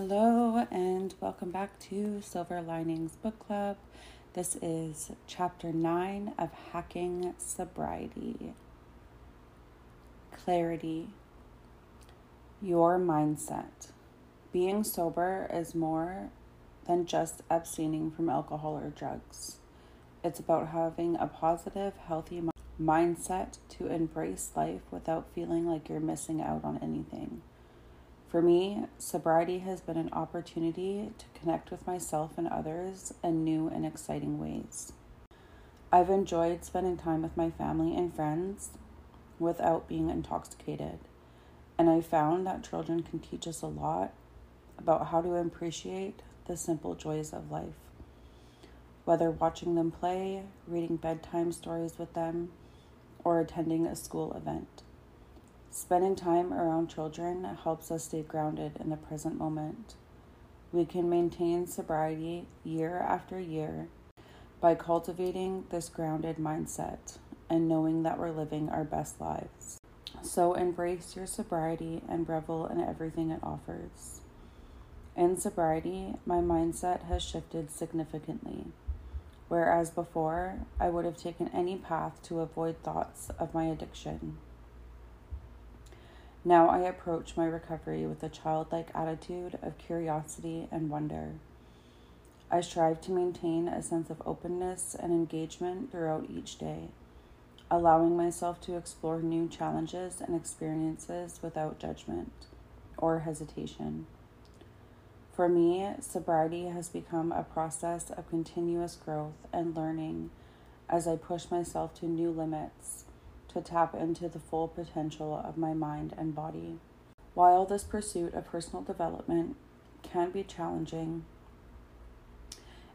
Hello, and welcome back to Silver Linings Book Club. This is chapter 9 of Hacking Sobriety. Clarity. Your mindset. Being sober is more than just abstaining from alcohol or drugs. It's about having a positive, healthy mindset to embrace life without feeling like you're missing out on anything. For me, sobriety has been an opportunity to connect with myself and others in new and exciting ways. I've enjoyed spending time with my family and friends without being intoxicated, and I found that children can teach us a lot about how to appreciate the simple joys of life. Whether watching them play, reading bedtime stories with them, or attending a school event. Spending time around children helps us stay grounded in the present moment. We can maintain sobriety year after year by cultivating this grounded mindset and knowing that we're living our best lives. So embrace your sobriety and revel in everything it offers. In sobriety, my mindset has shifted significantly. Whereas before, I would have taken any path to avoid thoughts of my addiction. Now I approach my recovery with a childlike attitude of curiosity and wonder. I strive to maintain a sense of openness and engagement throughout each day, allowing myself to explore new challenges and experiences without judgment or hesitation. For me, sobriety has become a process of continuous growth and learning as I push myself to new limits to tap into the full potential of my mind and body. While this pursuit of personal development can be challenging,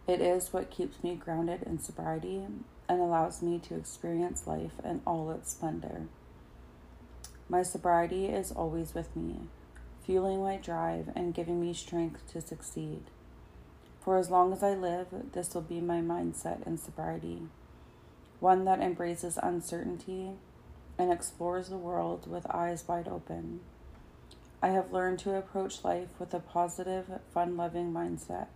it is what keeps me grounded in sobriety and allows me to experience life in all its splendor. My sobriety is always with me, fueling my drive and giving me strength to succeed. For as long as I live, this will be my mindset in sobriety one that embraces uncertainty and explores the world with eyes wide open. I have learned to approach life with a positive, fun loving mindset.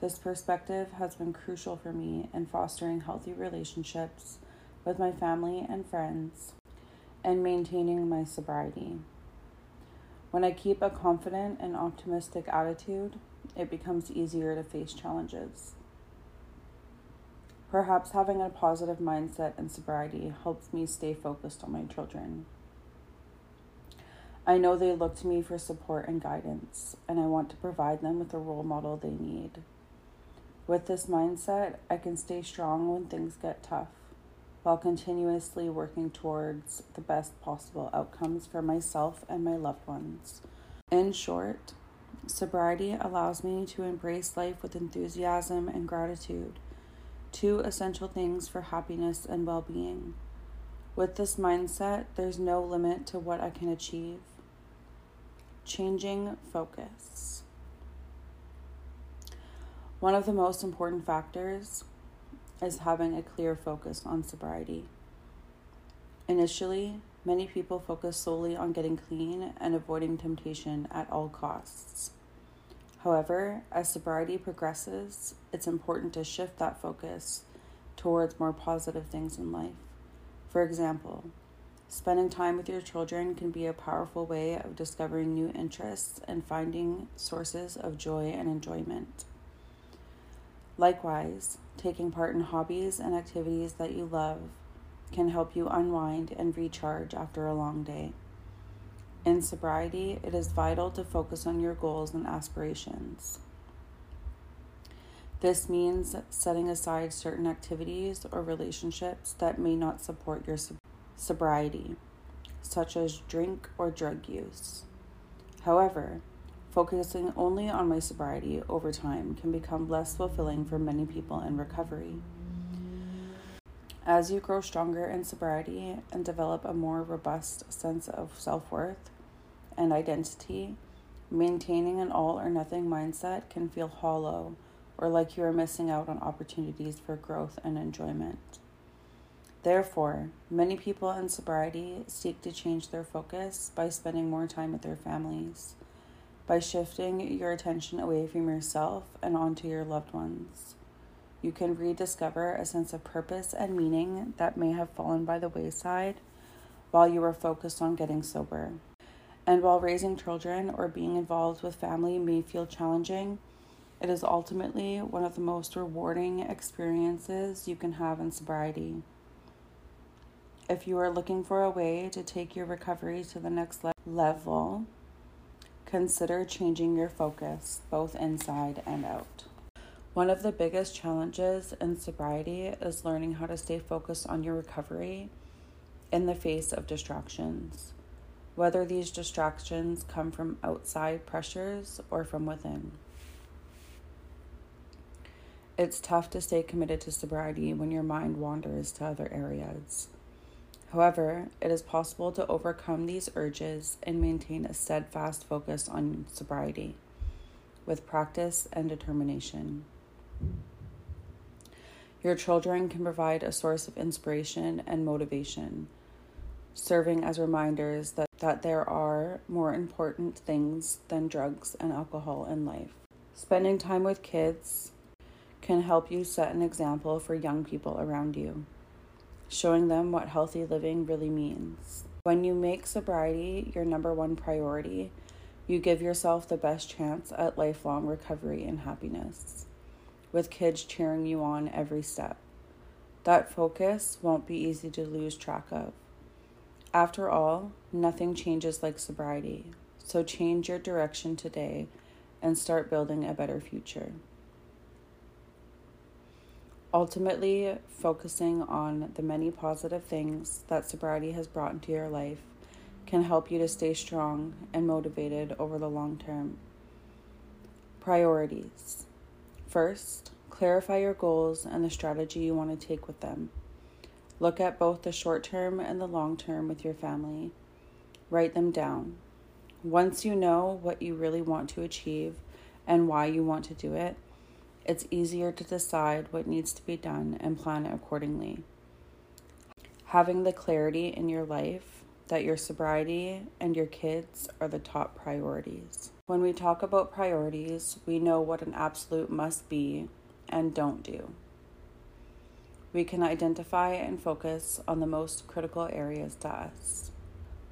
This perspective has been crucial for me in fostering healthy relationships with my family and friends and maintaining my sobriety. When I keep a confident and optimistic attitude, it becomes easier to face challenges. Perhaps having a positive mindset and sobriety helps me stay focused on my children. I know they look to me for support and guidance, and I want to provide them with the role model they need. With this mindset, I can stay strong when things get tough, while continuously working towards the best possible outcomes for myself and my loved ones. In short, sobriety allows me to embrace life with enthusiasm and gratitude two essential things for happiness and well being. With this mindset, there's no limit to what I can achieve. Changing focus. One of the most important factors is having a clear focus on sobriety. Initially, many people focus solely on getting clean and avoiding temptation at all costs. However, as sobriety progresses, it's important to shift that focus towards more positive things in life. For example, spending time with your children can be a powerful way of discovering new interests and finding sources of joy and enjoyment. Likewise, taking part in hobbies and activities that you love can help you unwind and recharge after a long day. In sobriety, it is vital to focus on your goals and aspirations. This means setting aside certain activities or relationships that may not support your sobriety, such as drink or drug use. However, focusing only on my sobriety over time can become less fulfilling for many people in recovery. As you grow stronger in sobriety and develop a more robust sense of self worth, and identity, maintaining an all or nothing mindset can feel hollow or like you are missing out on opportunities for growth and enjoyment. Therefore, many people in sobriety seek to change their focus by spending more time with their families, by shifting your attention away from yourself and onto your loved ones. You can rediscover a sense of purpose and meaning that may have fallen by the wayside while you were focused on getting sober. And while raising children or being involved with family may feel challenging, it is ultimately one of the most rewarding experiences you can have in sobriety. If you are looking for a way to take your recovery to the next le- level, consider changing your focus both inside and out. One of the biggest challenges in sobriety is learning how to stay focused on your recovery in the face of distractions, whether these distractions come from outside pressures or from within. It's tough to stay committed to sobriety when your mind wanders to other areas. However, it is possible to overcome these urges and maintain a steadfast focus on sobriety with practice and determination. Your children can provide a source of inspiration and motivation, serving as reminders that, that there are more important things than drugs and alcohol in life. Spending time with kids can help you set an example for young people around you showing them what healthy living really means. When you make sobriety your number one priority, you give yourself the best chance at lifelong recovery and happiness, with kids cheering you on every step. That focus won't be easy to lose track of. After all, nothing changes like sobriety, so change your direction today and start building a better future. Ultimately, focusing on the many positive things that sobriety has brought into your life can help you to stay strong and motivated over the long term. Priorities. First, clarify your goals and the strategy you want to take with them. Look at both the short term and the long term with your family. Write them down. Once you know what you really want to achieve and why you want to do it, it's easier to decide what needs to be done and plan accordingly. Having the clarity in your life that your sobriety and your kids are the top priorities. When we talk about priorities, we know what an absolute must be and don't do. We can identify and focus on the most critical areas to us.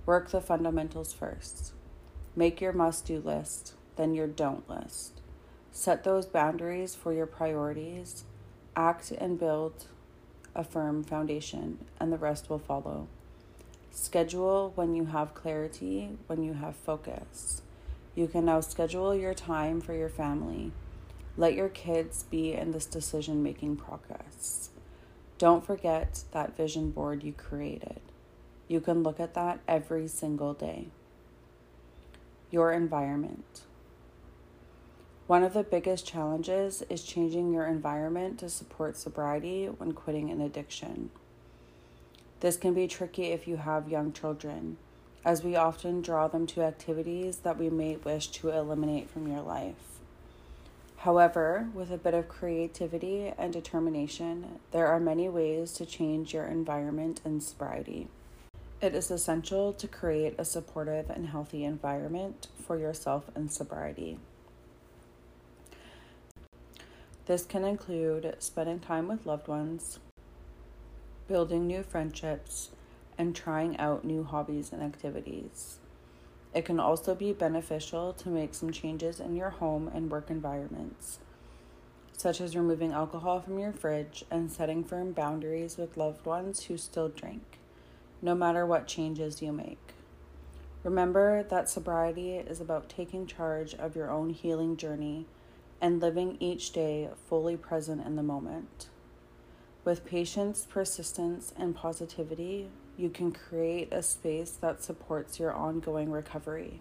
Work the fundamentals first. Make your must do list, then your don't list. Set those boundaries for your priorities, act and build a firm foundation, and the rest will follow. Schedule when you have clarity, when you have focus. You can now schedule your time for your family. Let your kids be in this decision making progress. Don't forget that vision board you created. You can look at that every single day. Your environment. One of the biggest challenges is changing your environment to support sobriety when quitting an addiction. This can be tricky if you have young children, as we often draw them to activities that we may wish to eliminate from your life. However, with a bit of creativity and determination, there are many ways to change your environment in sobriety. It is essential to create a supportive and healthy environment for yourself in sobriety. This can include spending time with loved ones, building new friendships, and trying out new hobbies and activities. It can also be beneficial to make some changes in your home and work environments, such as removing alcohol from your fridge and setting firm boundaries with loved ones who still drink, no matter what changes you make. Remember that sobriety is about taking charge of your own healing journey and living each day fully present in the moment. With patience, persistence, and positivity, you can create a space that supports your ongoing recovery.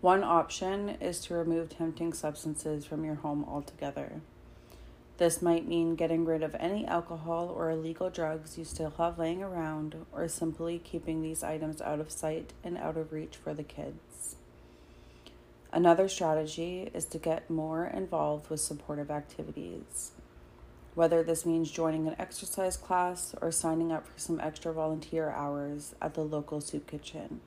One option is to remove tempting substances from your home altogether. This might mean getting rid of any alcohol or illegal drugs you still have laying around, or simply keeping these items out of sight and out of reach for the kids. Another strategy is to get more involved with supportive activities. Whether this means joining an exercise class or signing up for some extra volunteer hours at the local soup kitchen.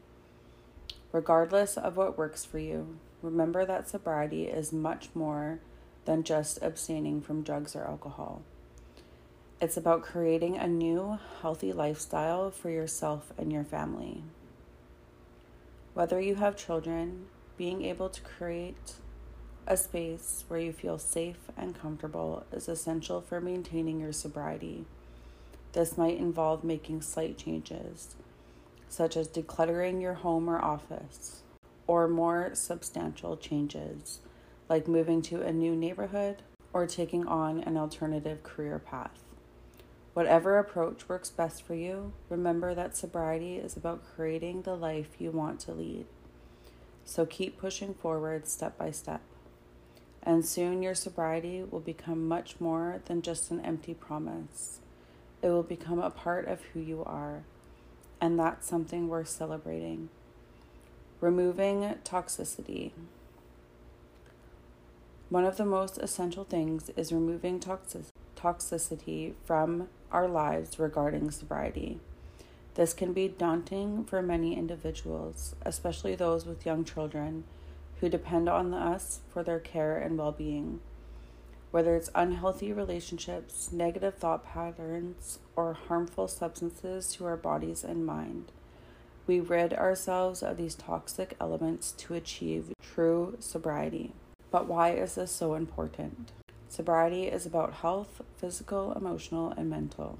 Regardless of what works for you, remember that sobriety is much more than just abstaining from drugs or alcohol. It's about creating a new, healthy lifestyle for yourself and your family. Whether you have children, being able to create a space where you feel safe and comfortable is essential for maintaining your sobriety. This might involve making slight changes, such as decluttering your home or office, or more substantial changes, like moving to a new neighborhood or taking on an alternative career path. Whatever approach works best for you, remember that sobriety is about creating the life you want to lead. So keep pushing forward step by step. And soon your sobriety will become much more than just an empty promise. It will become a part of who you are. And that's something worth celebrating. Removing toxicity. One of the most essential things is removing toxic- toxicity from our lives regarding sobriety. This can be daunting for many individuals, especially those with young children who depend on us for their care and well being. Whether it's unhealthy relationships, negative thought patterns, or harmful substances to our bodies and mind, we rid ourselves of these toxic elements to achieve true sobriety. But why is this so important? Sobriety is about health, physical, emotional, and mental.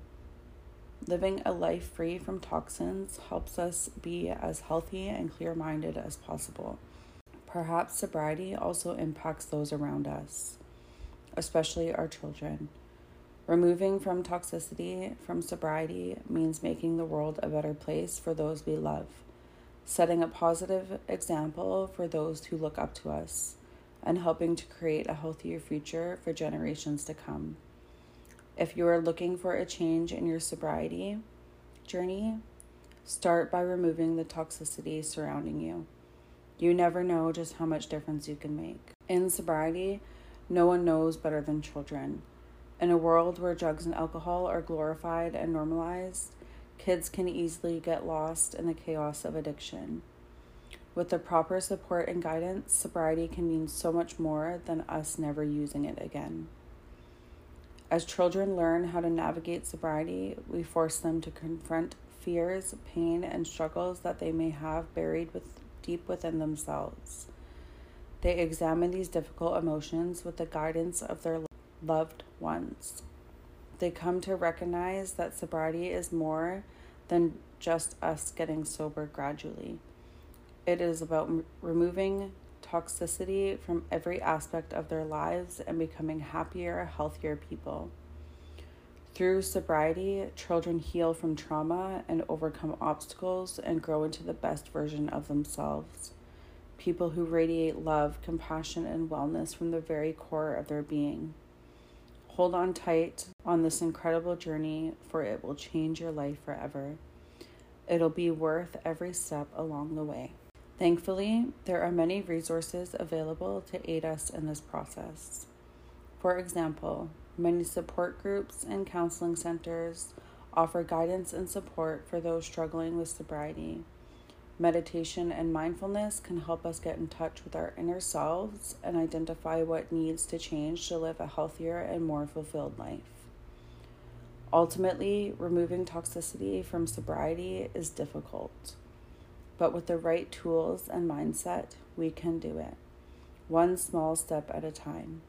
Living a life free from toxins helps us be as healthy and clear minded as possible. Perhaps sobriety also impacts those around us, especially our children. Removing from toxicity from sobriety means making the world a better place for those we love, setting a positive example for those who look up to us and helping to create a healthier future for generations to come. If you are looking for a change in your sobriety journey, start by removing the toxicity surrounding you. You never know just how much difference you can make. In sobriety, no one knows better than children. In a world where drugs and alcohol are glorified and normalized, kids can easily get lost in the chaos of addiction. With the proper support and guidance, sobriety can mean so much more than us never using it again. As children learn how to navigate sobriety, we force them to confront fears, pain, and struggles that they may have buried with, deep within themselves. They examine these difficult emotions with the guidance of their loved ones. They come to recognize that sobriety is more than just us getting sober gradually. It is about m- removing toxicity from every aspect of their lives and becoming happier, healthier people. Through sobriety, children heal from trauma and overcome obstacles and grow into the best version of themselves. People who radiate love, compassion, and wellness from the very core of their being. Hold on tight on this incredible journey, for it will change your life forever. It'll be worth every step along the way. Thankfully, there are many resources available to aid us in this process. For example, many support groups and counseling centers offer guidance and support for those struggling with sobriety. Meditation and mindfulness can help us get in touch with our inner selves and identify what needs to change to live a healthier and more fulfilled life. Ultimately, removing toxicity from sobriety is difficult. But with the right tools and mindset, we can do it, one small step at a time.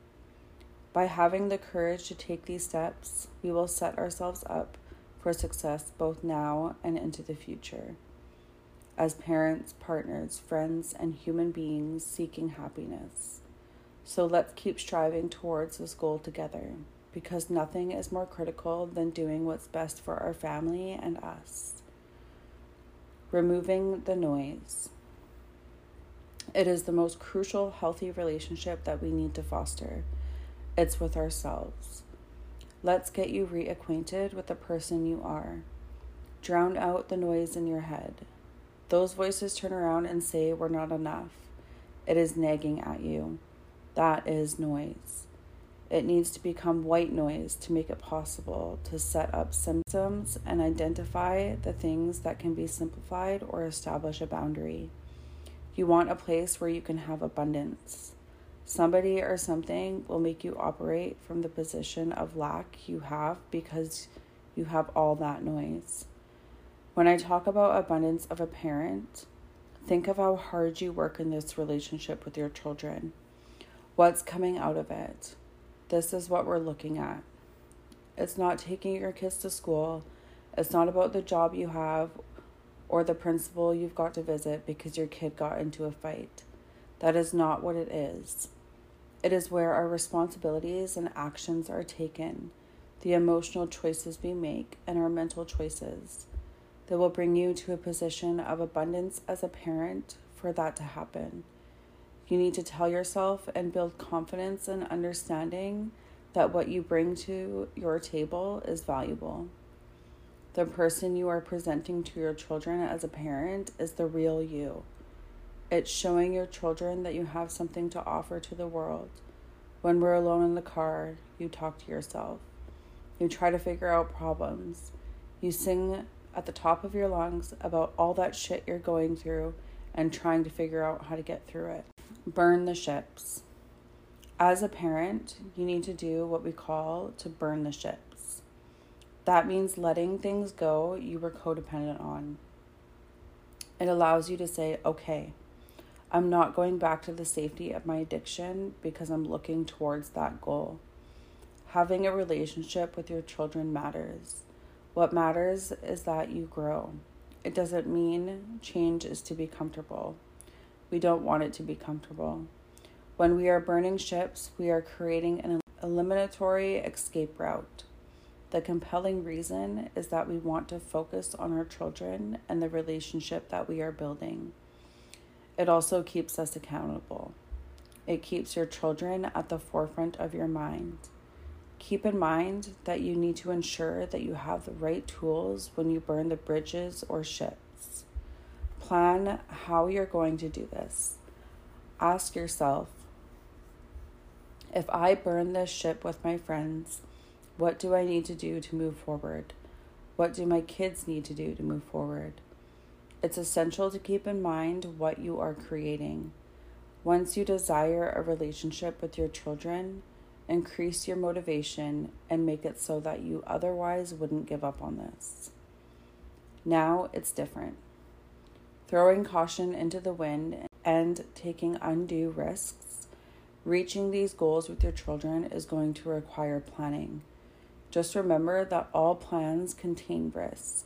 By having the courage to take these steps, we will set ourselves up for success both now and into the future. As parents, partners, friends, and human beings seeking happiness. So let's keep striving towards this goal together because nothing is more critical than doing what's best for our family and us removing the noise. It is the most crucial, healthy relationship that we need to foster. It's with ourselves. Let's get you reacquainted with the person you are. Drown out the noise in your head. Those voices turn around and say we're not enough. It is nagging at you. That is noise. It needs to become white noise to make it possible to set up symptoms and identify the things that can be simplified or establish a boundary. You want a place where you can have abundance. Somebody or something will make you operate from the position of lack you have because you have all that noise. When I talk about abundance of a parent, think of how hard you work in this relationship with your children. What's coming out of it? This is what we're looking at. It's not taking your kids to school. It's not about the job you have or the principal you've got to visit because your kid got into a fight. That is not what it is. It is where our responsibilities and actions are taken, the emotional choices we make, and our mental choices that will bring you to a position of abundance as a parent for that to happen. You need to tell yourself and build confidence and understanding that what you bring to your table is valuable. The person you are presenting to your children as a parent is the real you. It's showing your children that you have something to offer to the world. When we're alone in the car, you talk to yourself. You try to figure out problems. You sing at the top of your lungs about all that shit you're going through and trying to figure out how to get through it. Burn the ships. As a parent, you need to do what we call to burn the ships. That means letting things go you were codependent on. It allows you to say, okay, I'm not going back to the safety of my addiction because I'm looking towards that goal. Having a relationship with your children matters. What matters is that you grow. It doesn't mean change is to be comfortable. We don't want it to be comfortable. When we are burning ships, we are creating an eliminatory escape route. The compelling reason is that we want to focus on our children and the relationship that we are building. It also keeps us accountable. It keeps your children at the forefront of your mind. Keep in mind that you need to ensure that you have the right tools when you burn the bridges or ships. Plan how you're going to do this. Ask yourself if I burn this ship with my friends, what do I need to do to move forward? What do my kids need to do to move forward? It's essential to keep in mind what you are creating. Once you desire a relationship with your children, increase your motivation and make it so that you otherwise wouldn't give up on this. Now it's different. Throwing caution into the wind and taking undue risks, reaching these goals with your children is going to require planning. Just remember that all plans contain risk.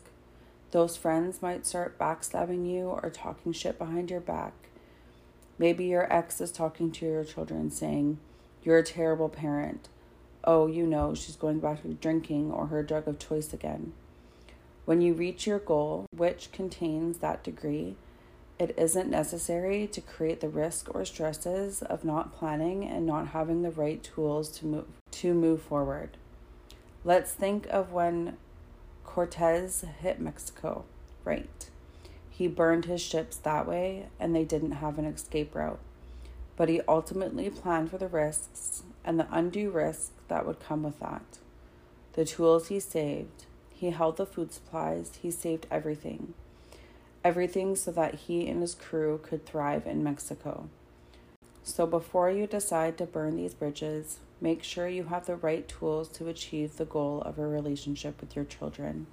Those friends might start backstabbing you or talking shit behind your back. Maybe your ex is talking to your children saying, You're a terrible parent. Oh, you know, she's going back to drinking or her drug of choice again. When you reach your goal, which contains that degree, it isn't necessary to create the risk or stresses of not planning and not having the right tools to move to move forward. Let's think of when Cortez hit Mexico, right? He burned his ships that way and they didn't have an escape route. But he ultimately planned for the risks and the undue risk that would come with that. The tools he saved, he held the food supplies, he saved everything. Everything so that he and his crew could thrive in Mexico. So before you decide to burn these bridges, Make sure you have the right tools to achieve the goal of a relationship with your children.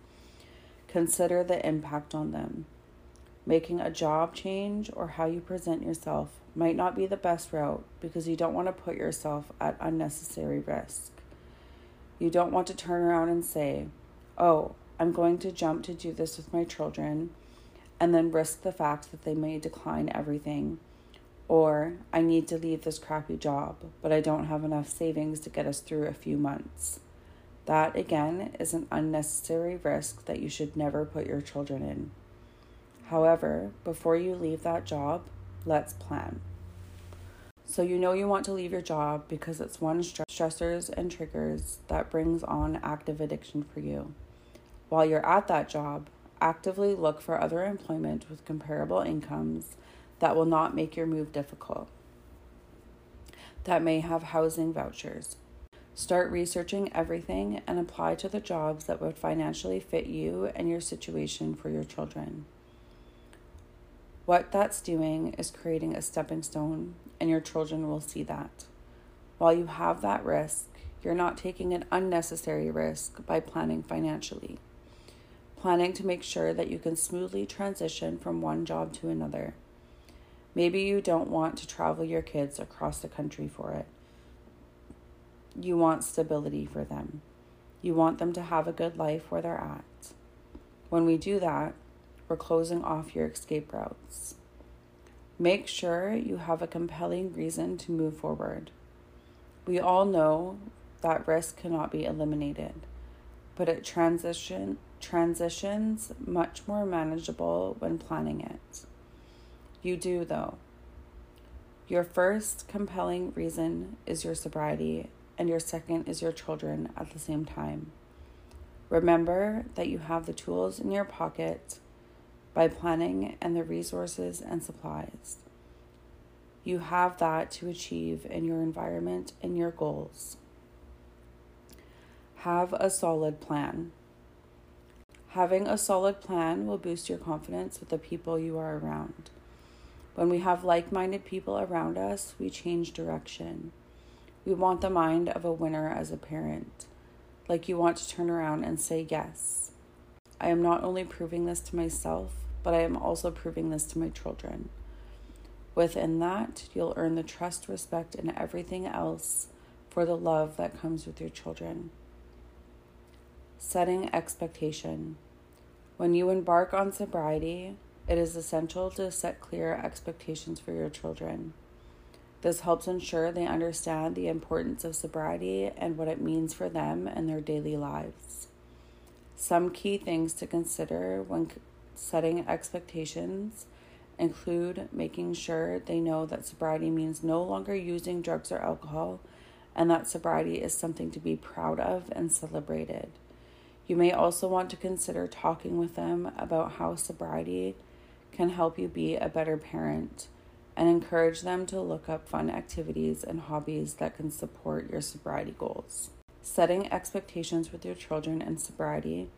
Consider the impact on them. Making a job change or how you present yourself might not be the best route because you don't want to put yourself at unnecessary risk. You don't want to turn around and say, Oh, I'm going to jump to do this with my children, and then risk the fact that they may decline everything or I need to leave this crappy job, but I don't have enough savings to get us through a few months. That, again, is an unnecessary risk that you should never put your children in. However, before you leave that job, let's plan. So, you know you want to leave your job because it's one stressors and triggers that brings on active addiction for you. While you're at that job, actively look for other employment with comparable incomes that will not make your move difficult, that may have housing vouchers. Start researching everything and apply to the jobs that would financially fit you and your situation for your children. What that's doing is creating a stepping stone, and your children will see that. While you have that risk, you're not taking an unnecessary risk by planning financially. Planning to make sure that you can smoothly transition from one job to another. Maybe you don't want to travel your kids across the country for it. You want stability for them. You want them to have a good life where they're at. When we do that, we're closing off your escape routes. Make sure you have a compelling reason to move forward. We all know that risk cannot be eliminated, but it transition transitions much more manageable when planning it. You do though. Your first compelling reason is your sobriety, and your second is your children at the same time. Remember that you have the tools in your pocket by planning and the resources and supplies. You have that to achieve in your environment and your goals. Have a solid plan. Having a solid plan will boost your confidence with the people you are around. When we have like minded people around us, we change direction. We want the mind of a winner as a parent, like you want to turn around and say, Yes. I am not only proving this to myself, but I am also proving this to my children. Within that, you'll earn the trust, respect, and everything else for the love that comes with your children. Setting expectation. When you embark on sobriety, it is essential to set clear expectations for your children. This helps ensure they understand the importance of sobriety and what it means for them and their daily lives. Some key things to consider when setting expectations include making sure they know that sobriety means no longer using drugs or alcohol and that sobriety is something to be proud of and celebrated. You may also want to consider talking with them about how sobriety can help you be a better parent and encourage them to look up fun activities and hobbies that can support your sobriety goals. Setting expectations with your children in sobriety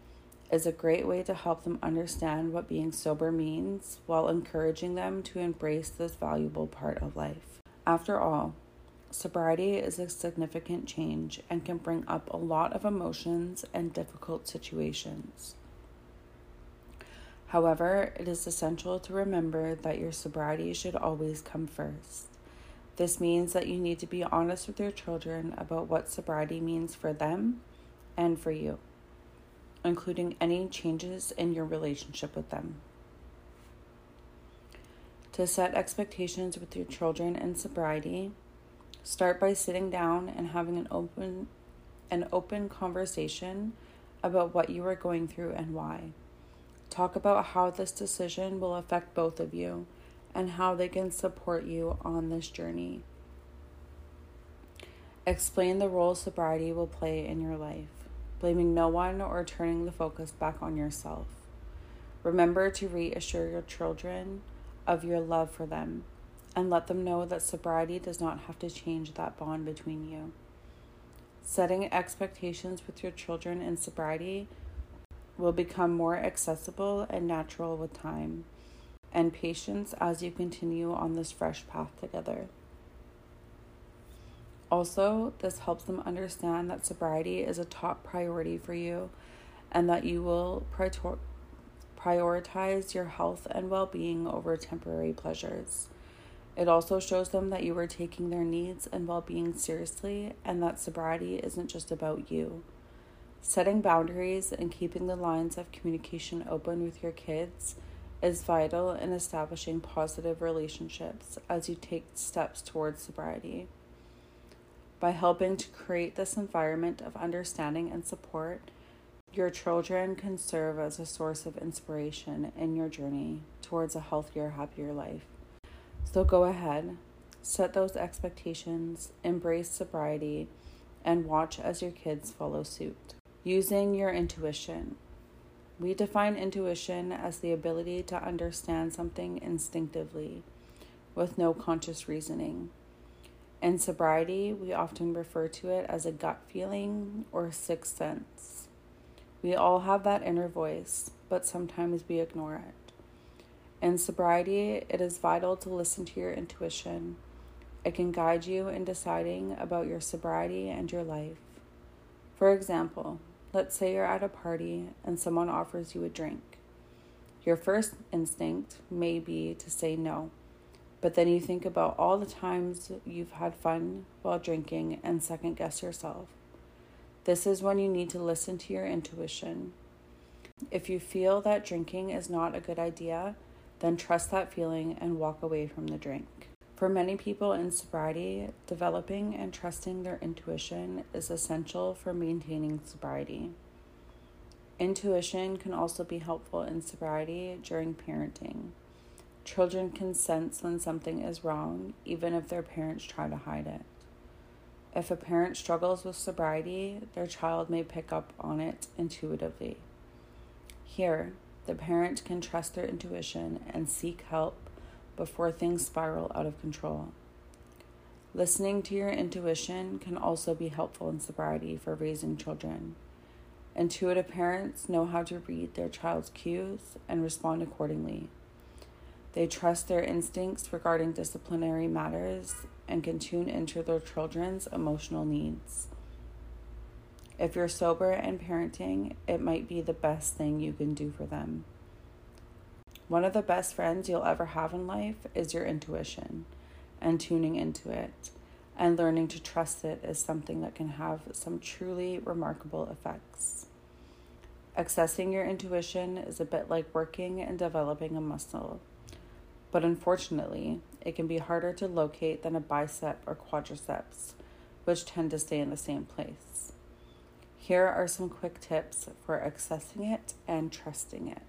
is a great way to help them understand what being sober means while encouraging them to embrace this valuable part of life. After all, Sobriety is a significant change and can bring up a lot of emotions and difficult situations. However, it is essential to remember that your sobriety should always come first. This means that you need to be honest with your children about what sobriety means for them and for you, including any changes in your relationship with them. To set expectations with your children in sobriety, Start by sitting down and having an open an open conversation about what you are going through and why. Talk about how this decision will affect both of you and how they can support you on this journey. Explain the role sobriety will play in your life, blaming no one or turning the focus back on yourself. Remember to reassure your children of your love for them and let them know that sobriety does not have to change that bond between you. Setting expectations with your children in sobriety will become more accessible and natural with time and patience as you continue on this fresh path together. Also, this helps them understand that sobriety is a top priority for you and that you will prioritize your health and well being over temporary pleasures. It also shows them that you are taking their needs and well being seriously and that sobriety isn't just about you. Setting boundaries and keeping the lines of communication open with your kids is vital in establishing positive relationships as you take steps towards sobriety. By helping to create this environment of understanding and support, your children can serve as a source of inspiration in your journey towards a healthier, happier life. So go ahead, set those expectations, embrace sobriety, and watch as your kids follow suit. Using your intuition. We define intuition as the ability to understand something instinctively with no conscious reasoning. In sobriety, we often refer to it as a gut feeling or sixth sense. We all have that inner voice, but sometimes we ignore it. In sobriety, it is vital to listen to your intuition. It can guide you in deciding about your sobriety and your life. For example, let's say you're at a party and someone offers you a drink. Your first instinct may be to say no, but then you think about all the times you've had fun while drinking and second guess yourself. This is when you need to listen to your intuition. If you feel that drinking is not a good idea, then trust that feeling and walk away from the drink. For many people in sobriety, developing and trusting their intuition is essential for maintaining sobriety. Intuition can also be helpful in sobriety during parenting. Children can sense when something is wrong, even if their parents try to hide it. If a parent struggles with sobriety, their child may pick up on it intuitively. Here, the parent can trust their intuition and seek help before things spiral out of control. Listening to your intuition can also be helpful in sobriety for raising children. Intuitive parents know how to read their child's cues and respond accordingly. They trust their instincts regarding disciplinary matters and can tune into their children's emotional needs. If you're sober and parenting, it might be the best thing you can do for them. One of the best friends you'll ever have in life is your intuition, and tuning into it and learning to trust it is something that can have some truly remarkable effects. Accessing your intuition is a bit like working and developing a muscle, but unfortunately, it can be harder to locate than a bicep or quadriceps, which tend to stay in the same place. Here are some quick tips for accessing it and trusting it.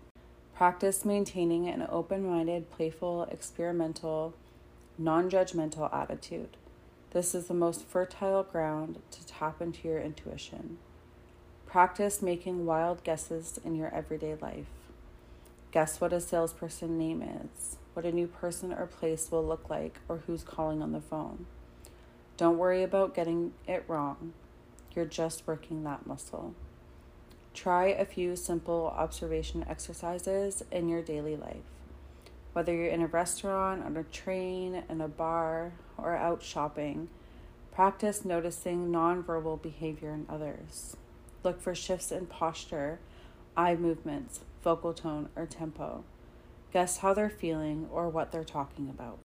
Practice maintaining an open minded, playful, experimental, non judgmental attitude. This is the most fertile ground to tap into your intuition. Practice making wild guesses in your everyday life. Guess what a salesperson name is, what a new person or place will look like, or who's calling on the phone. Don't worry about getting it wrong. You're just working that muscle. Try a few simple observation exercises in your daily life. Whether you're in a restaurant, on a train, in a bar, or out shopping, practice noticing nonverbal behavior in others. Look for shifts in posture, eye movements, vocal tone, or tempo. Guess how they're feeling or what they're talking about.